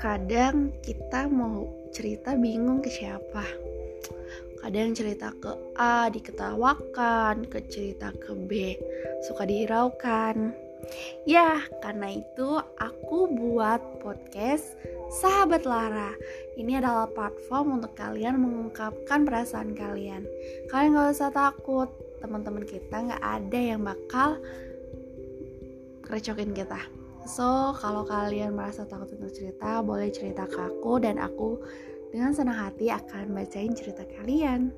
kadang kita mau cerita bingung ke siapa. Kadang cerita ke A diketawakan ke cerita ke B suka dihiraukan. Ya karena itu aku buat podcast Sahabat Lara. Ini adalah platform untuk kalian mengungkapkan perasaan kalian. Kalian gak usah takut teman-teman kita nggak ada yang bakal recokin kita So, kalau kalian merasa takut untuk cerita, boleh cerita ke aku dan aku dengan senang hati akan bacain cerita kalian.